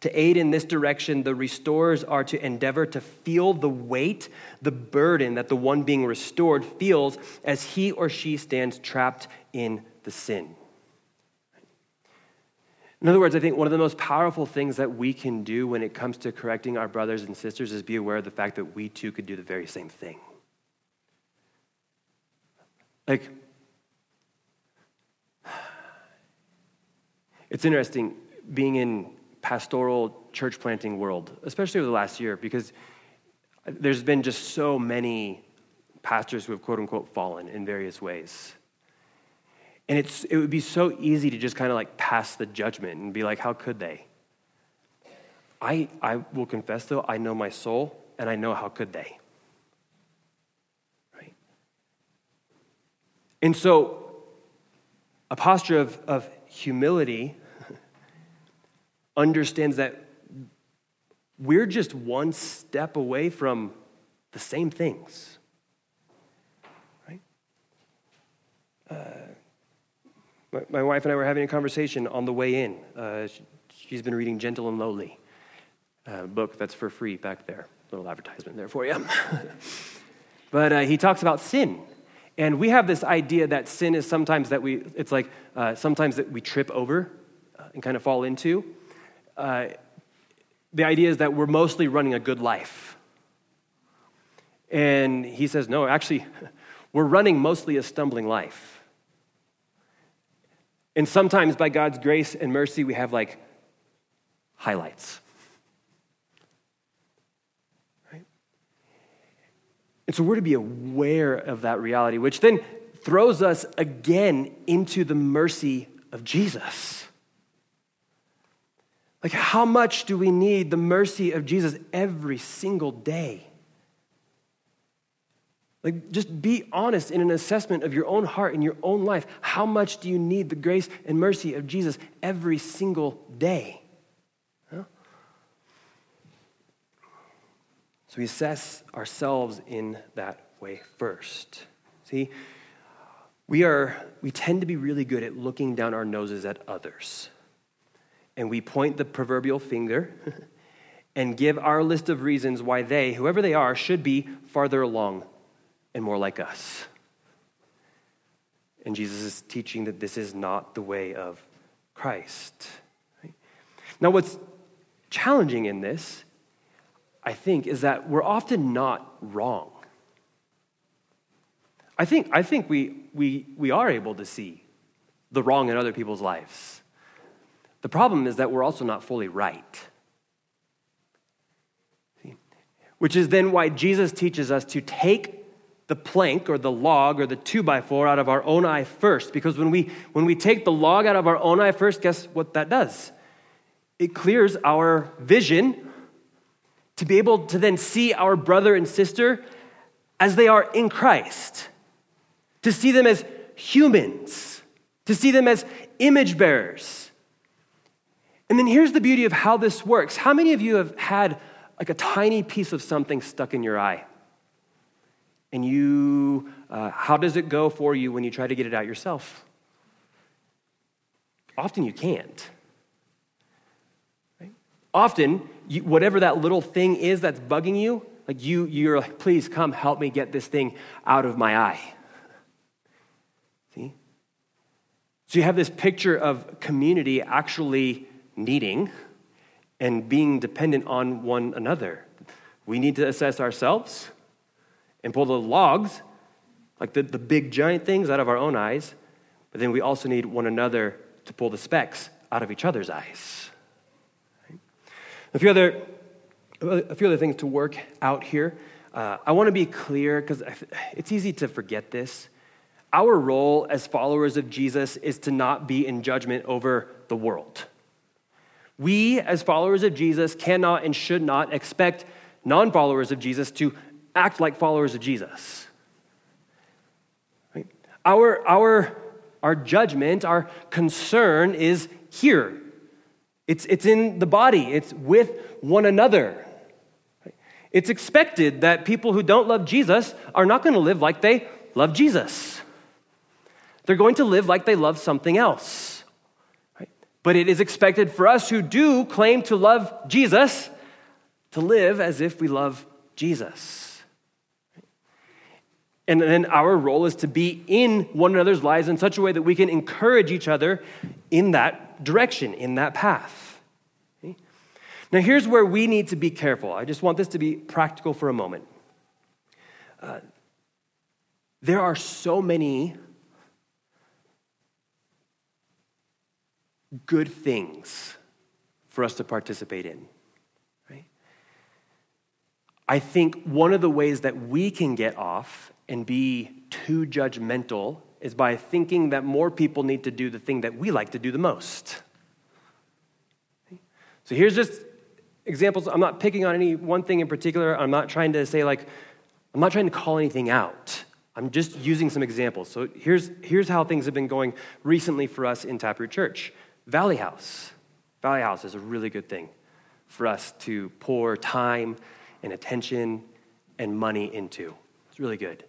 To aid in this direction, the restorers are to endeavor to feel the weight, the burden that the one being restored feels as he or she stands trapped in the sin. In other words, I think one of the most powerful things that we can do when it comes to correcting our brothers and sisters is be aware of the fact that we too could do the very same thing. Like, it's interesting being in pastoral church planting world, especially over the last year, because there's been just so many pastors who have quote unquote fallen in various ways. And it's, it would be so easy to just kind of like pass the judgment and be like, how could they? I, I will confess though, I know my soul and I know how could they. Right? And so A posture of, of humility understands that we're just one step away from the same things. Right? Uh, my, my, wife and I were having a conversation on the way in. Uh, she, has been reading Gentle and Lowly, a book that's for free back there. Little advertisement there for you. but uh, he talks about sin. And we have this idea that sin is sometimes that we, it's like uh, sometimes that we trip over uh, and kind of fall into. Uh, the idea is that we're mostly running a good life. And he says, no, actually, we're running mostly a stumbling life. And sometimes by God's grace and mercy, we have like highlights. Right? And so we're to be aware of that reality, which then throws us again into the mercy of Jesus. Like, how much do we need the mercy of Jesus every single day? Like, just be honest in an assessment of your own heart and your own life. How much do you need the grace and mercy of Jesus every single day? Huh? So we assess ourselves in that way first. See, we are we tend to be really good at looking down our noses at others and we point the proverbial finger and give our list of reasons why they, whoever they are, should be farther along and more like us. And Jesus is teaching that this is not the way of Christ. Now, what's challenging in this, I think, is that we're often not wrong. I think, I think we, we, we are able to see the wrong in other people's lives. The problem is that we're also not fully right. See? Which is then why Jesus teaches us to take the plank or the log or the two by four out of our own eye first. Because when we, when we take the log out of our own eye first, guess what that does? It clears our vision to be able to then see our brother and sister as they are in Christ, to see them as humans, to see them as image bearers and then here's the beauty of how this works. How many of you have had like a tiny piece of something stuck in your eye? And you, uh, how does it go for you when you try to get it out yourself? Often you can't. Right? Often, you, whatever that little thing is that's bugging you, like you, you're like, please come help me get this thing out of my eye. See? So you have this picture of community actually needing and being dependent on one another. We need to assess ourselves and pull the logs, like the, the big giant things, out of our own eyes, but then we also need one another to pull the specks out of each other's eyes. A few other, a few other things to work out here. Uh, I want to be clear because it's easy to forget this. Our role as followers of Jesus is to not be in judgment over the world. We, as followers of Jesus, cannot and should not expect non followers of Jesus to act like followers of Jesus. Right? Our, our, our judgment, our concern is here. It's, it's in the body, it's with one another. It's expected that people who don't love Jesus are not going to live like they love Jesus. They're going to live like they love something else. But it is expected for us who do claim to love Jesus to live as if we love Jesus. And then our role is to be in one another's lives in such a way that we can encourage each other in that direction, in that path. Now, here's where we need to be careful. I just want this to be practical for a moment. Uh, there are so many good things for us to participate in. I think one of the ways that we can get off and be too judgmental is by thinking that more people need to do the thing that we like to do the most. So here's just examples. I'm not picking on any one thing in particular. I'm not trying to say, like, I'm not trying to call anything out. I'm just using some examples. So here's, here's how things have been going recently for us in Taproot Church. Valley House. Valley House is a really good thing for us to pour time and attention and money into. It's really good.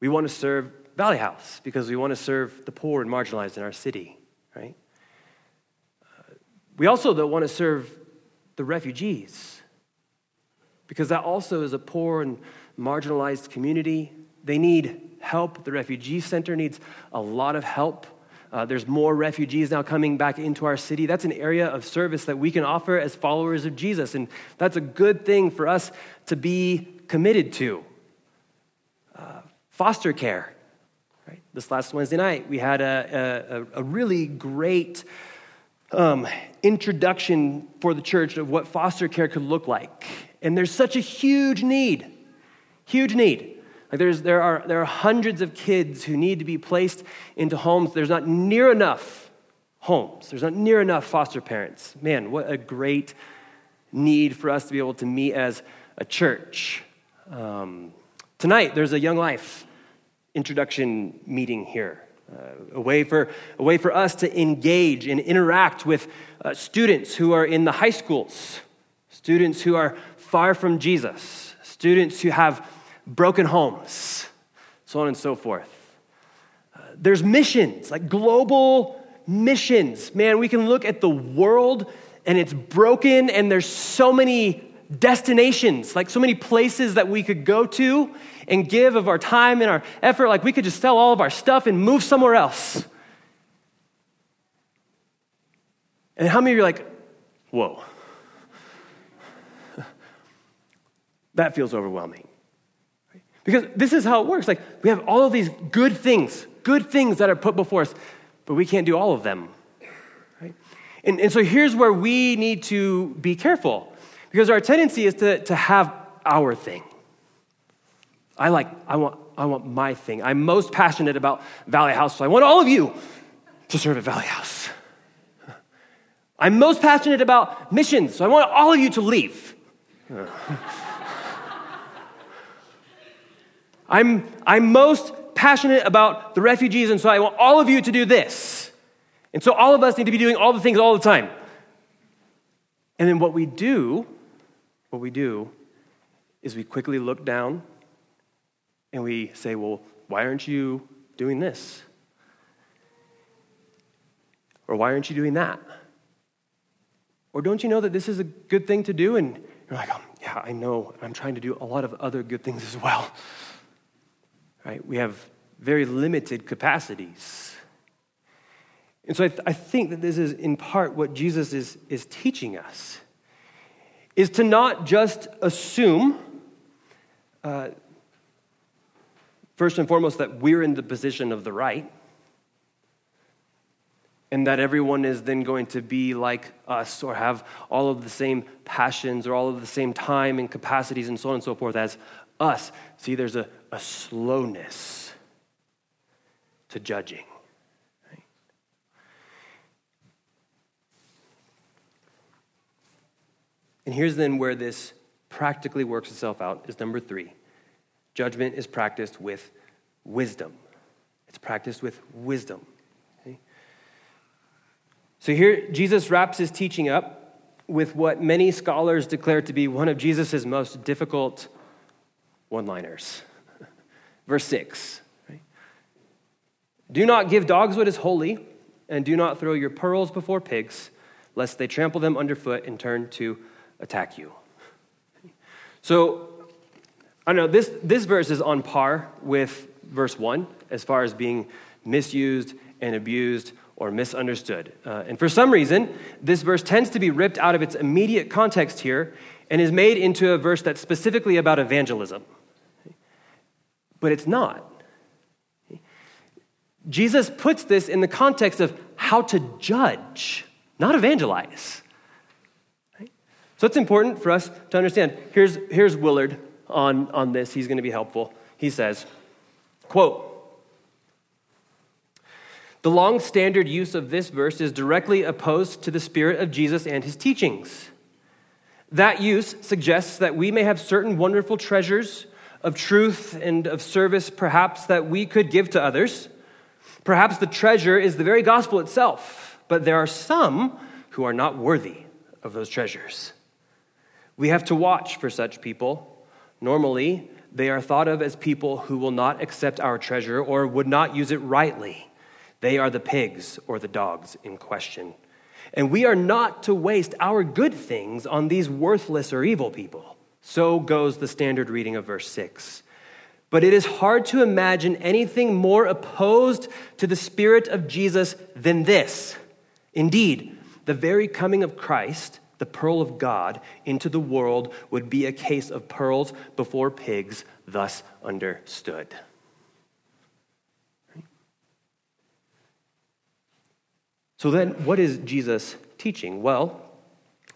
We want to serve Valley House because we want to serve the poor and marginalized in our city, right? We also though want to serve the refugees because that also is a poor and marginalized community. They need help. The refugee center needs a lot of help. Uh, there's more refugees now coming back into our city. That's an area of service that we can offer as followers of Jesus. And that's a good thing for us to be committed to. Uh, foster care. Right? This last Wednesday night, we had a, a, a really great um, introduction for the church of what foster care could look like. And there's such a huge need, huge need. Like there's, there, are, there are hundreds of kids who need to be placed into homes. There's not near enough homes, there's not near enough foster parents. Man, what a great need for us to be able to meet as a church. Um, tonight, there's a Young Life introduction meeting here. Uh, a, way for, a way for us to engage and interact with uh, students who are in the high schools, students who are far from Jesus, students who have broken homes, so on and so forth. Uh, there's missions, like global missions. Man, we can look at the world and it's broken, and there's so many destinations, like so many places that we could go to and give of our time and our effort. Like we could just sell all of our stuff and move somewhere else. And how many of you are like, whoa? that feels overwhelming. Because this is how it works. Like, we have all of these good things, good things that are put before us, but we can't do all of them. Right? And, and so here's where we need to be careful because our tendency is to, to have our thing. I like, I want, I want my thing. I'm most passionate about Valley House, so I want all of you to serve at Valley House. I'm most passionate about missions, so I want all of you to leave. I'm, I'm most passionate about the refugees, and so I want all of you to do this. And so all of us need to be doing all the things all the time. And then what we do, what we do, is we quickly look down and we say, well, why aren't you doing this? Or why aren't you doing that? Or don't you know that this is a good thing to do? And you're like, oh, yeah, I know. I'm trying to do a lot of other good things as well right? We have very limited capacities. And so I, th- I, think that this is in part what Jesus is, is teaching us, is to not just assume, uh, first and foremost, that we're in the position of the right, and that everyone is then going to be like us or have all of the same passions or all of the same time and capacities and so on and so forth as us. See, there's a, a slowness to judging. Right? And here's then where this practically works itself out is number three judgment is practiced with wisdom. It's practiced with wisdom. Okay? So here, Jesus wraps his teaching up with what many scholars declare to be one of Jesus' most difficult one liners. Verse 6 right? Do not give dogs what is holy, and do not throw your pearls before pigs, lest they trample them underfoot and turn to attack you. So, I don't know, this, this verse is on par with verse 1 as far as being misused and abused or misunderstood. Uh, and for some reason, this verse tends to be ripped out of its immediate context here and is made into a verse that's specifically about evangelism but it's not. Jesus puts this in the context of how to judge, not evangelize. So it's important for us to understand. Here's, here's Willard on, on this. He's going to be helpful. He says, quote, the long standard use of this verse is directly opposed to the spirit of Jesus and his teachings. That use suggests that we may have certain wonderful treasures of truth and of service, perhaps, that we could give to others. Perhaps the treasure is the very gospel itself, but there are some who are not worthy of those treasures. We have to watch for such people. Normally, they are thought of as people who will not accept our treasure or would not use it rightly. They are the pigs or the dogs in question. And we are not to waste our good things on these worthless or evil people. So goes the standard reading of verse 6. But it is hard to imagine anything more opposed to the Spirit of Jesus than this. Indeed, the very coming of Christ, the pearl of God, into the world would be a case of pearls before pigs, thus understood. So then, what is Jesus teaching? Well,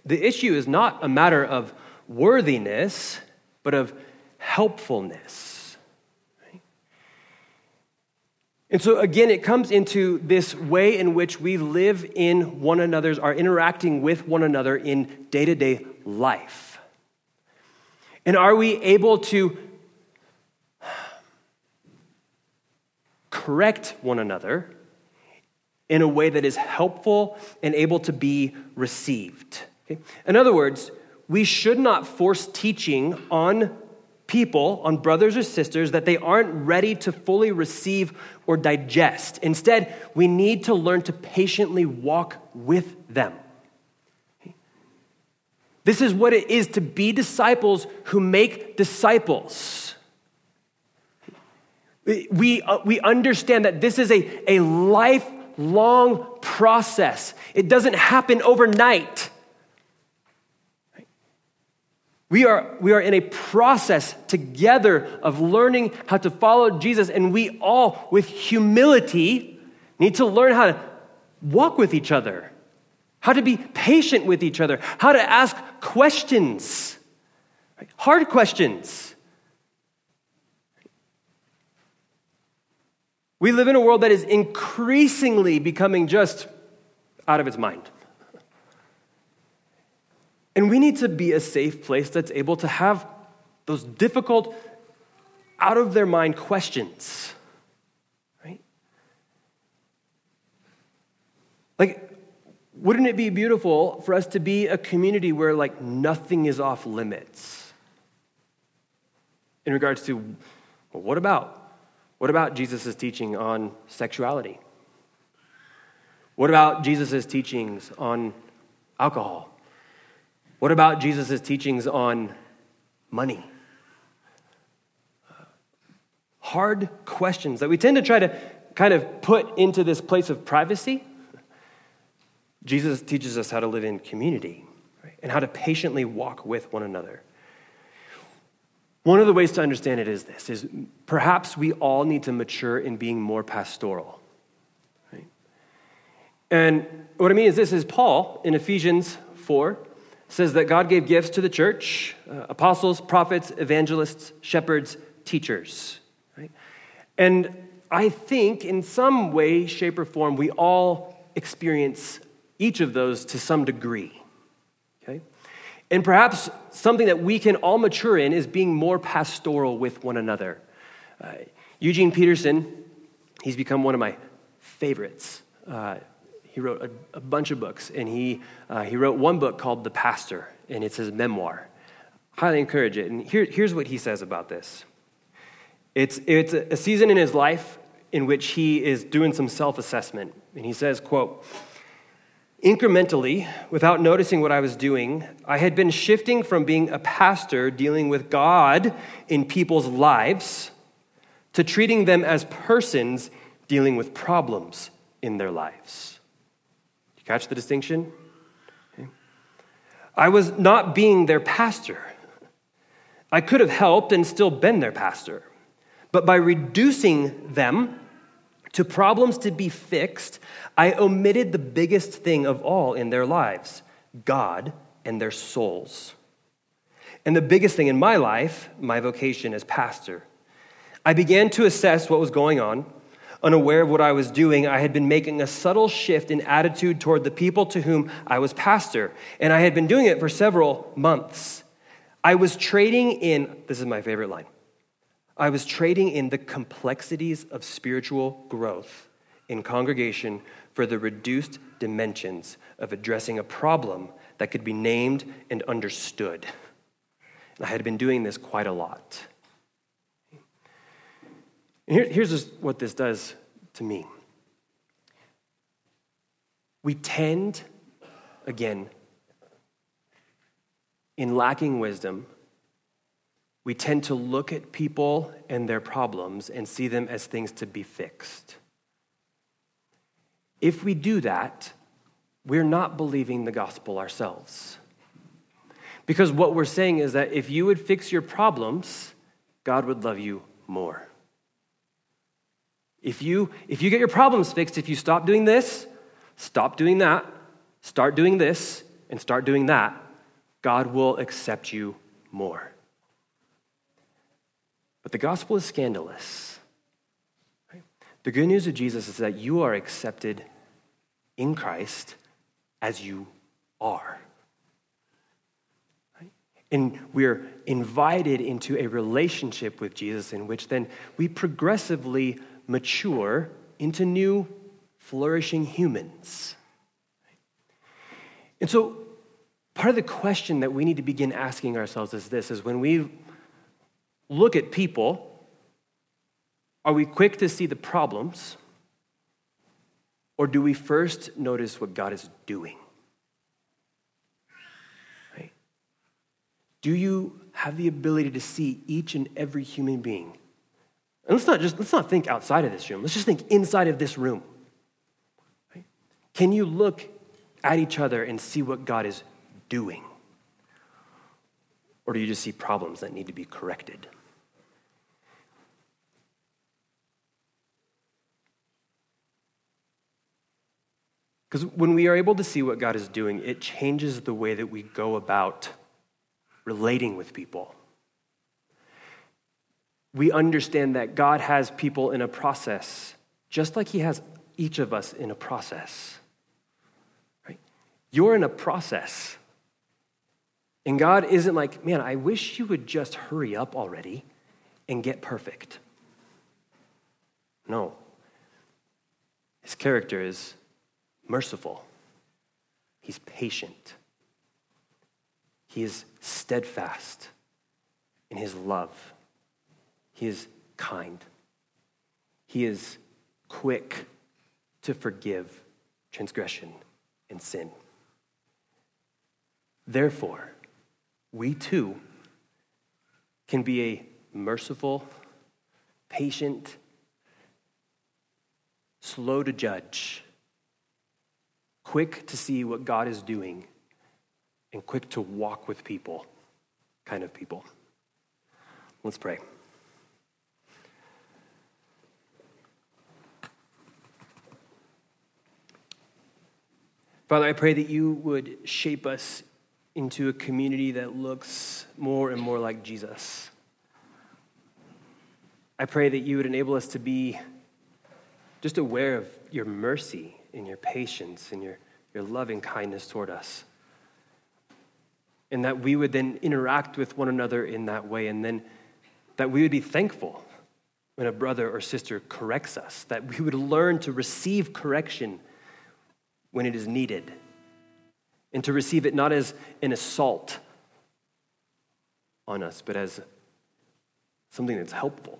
the issue is not a matter of worthiness, but of helpfulness. And so, again, it comes into this way in which we live in one another's, are interacting with one another in day to day life. And are we able to correct one another in a way that is helpful and able to be received? Okay? In other words, we should not force teaching on people, on brothers or sisters, that they aren't ready to fully receive or digest. Instead, we need to learn to patiently walk with them. This is what it is to be disciples who make disciples. We, uh, we understand that this is a, a lifelong process, it doesn't happen overnight. We are, we are in a process together of learning how to follow Jesus, and we all, with humility, need to learn how to walk with each other, how to be patient with each other, how to ask questions, hard questions. We live in a world that is increasingly becoming just out of its mind. And we need to be a safe place that's able to have those difficult, out of their mind questions. Right? Like, wouldn't it be beautiful for us to be a community where, like, nothing is off limits? In regards to, well, what about? What about Jesus' teaching on sexuality? What about Jesus' teachings on alcohol? What about Jesus' teachings on money? Hard questions that we tend to try to kind of put into this place of privacy. Jesus teaches us how to live in community right? and how to patiently walk with one another. One of the ways to understand it is this is perhaps we all need to mature in being more pastoral. Right? And what I mean is this is Paul in Ephesians 4 says that God gave gifts to the church uh, apostles, prophets, evangelists, shepherds, teachers. Right? And I think in some way, shape, or form, we all experience each of those to some degree. Okay? And perhaps something that we can all mature in is being more pastoral with one another. Uh, Eugene Peterson, he's become one of my favorites. Uh, he wrote a, a bunch of books, and he, uh, he wrote one book called The Pastor, and it's his memoir. Highly encourage it. And here, here's what he says about this it's, it's a season in his life in which he is doing some self-assessment and he says quote incrementally without noticing what i was doing i had been shifting from being a pastor dealing with god in people's lives to treating them as persons dealing with problems in their lives catch the distinction? Okay. I was not being their pastor. I could have helped and still been their pastor. But by reducing them to problems to be fixed, I omitted the biggest thing of all in their lives God and their souls. And the biggest thing in my life, my vocation as pastor. I began to assess what was going on Unaware of what I was doing, I had been making a subtle shift in attitude toward the people to whom I was pastor, and I had been doing it for several months. I was trading in, this is my favorite line, I was trading in the complexities of spiritual growth in congregation for the reduced dimensions of addressing a problem that could be named and understood. And I had been doing this quite a lot. Here, here's what this does to me. We tend, again, in lacking wisdom, we tend to look at people and their problems and see them as things to be fixed. If we do that, we're not believing the gospel ourselves. Because what we're saying is that if you would fix your problems, God would love you more. If you, if you get your problems fixed, if you stop doing this, stop doing that, start doing this, and start doing that, God will accept you more. But the gospel is scandalous. The good news of Jesus is that you are accepted in Christ as you are. And we're invited into a relationship with Jesus in which then we progressively mature into new, flourishing humans. And so, part of the question that we need to begin asking ourselves is this is when we look at people, are we quick to see the problems? Or do we first notice what God is doing? Right? Do you have the ability to see each and every human being and let's not just let's not think outside of this room. Let's just think inside of this room. Can you look at each other and see what God is doing? Or do you just see problems that need to be corrected? Because when we are able to see what God is doing, it changes the way that we go about relating with people we understand that God has people in a process, just like He has each of us in a process. Right? You're in a process. And God isn't like, man, I wish you would just hurry up already and get perfect. No. His character is merciful, He's patient, He is steadfast in His love. He is kind. He is quick to forgive transgression and sin. Therefore, we too can be a merciful, patient, slow to judge, quick to see what God is doing, and quick to walk with people kind of people. Let's pray. Father, I pray that you would shape us into a community that looks more and more like Jesus. I pray that you would enable us to be just aware of your mercy and your patience and your, your loving kindness toward us. And that we would then interact with one another in that way, and then that we would be thankful when a brother or sister corrects us, that we would learn to receive correction when it is needed, and to receive it not as an assault on us, but as something that's helpful.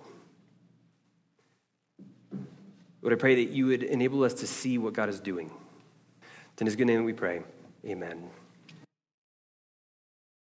Lord, I pray that you would enable us to see what God is doing. In his good name we pray. Amen.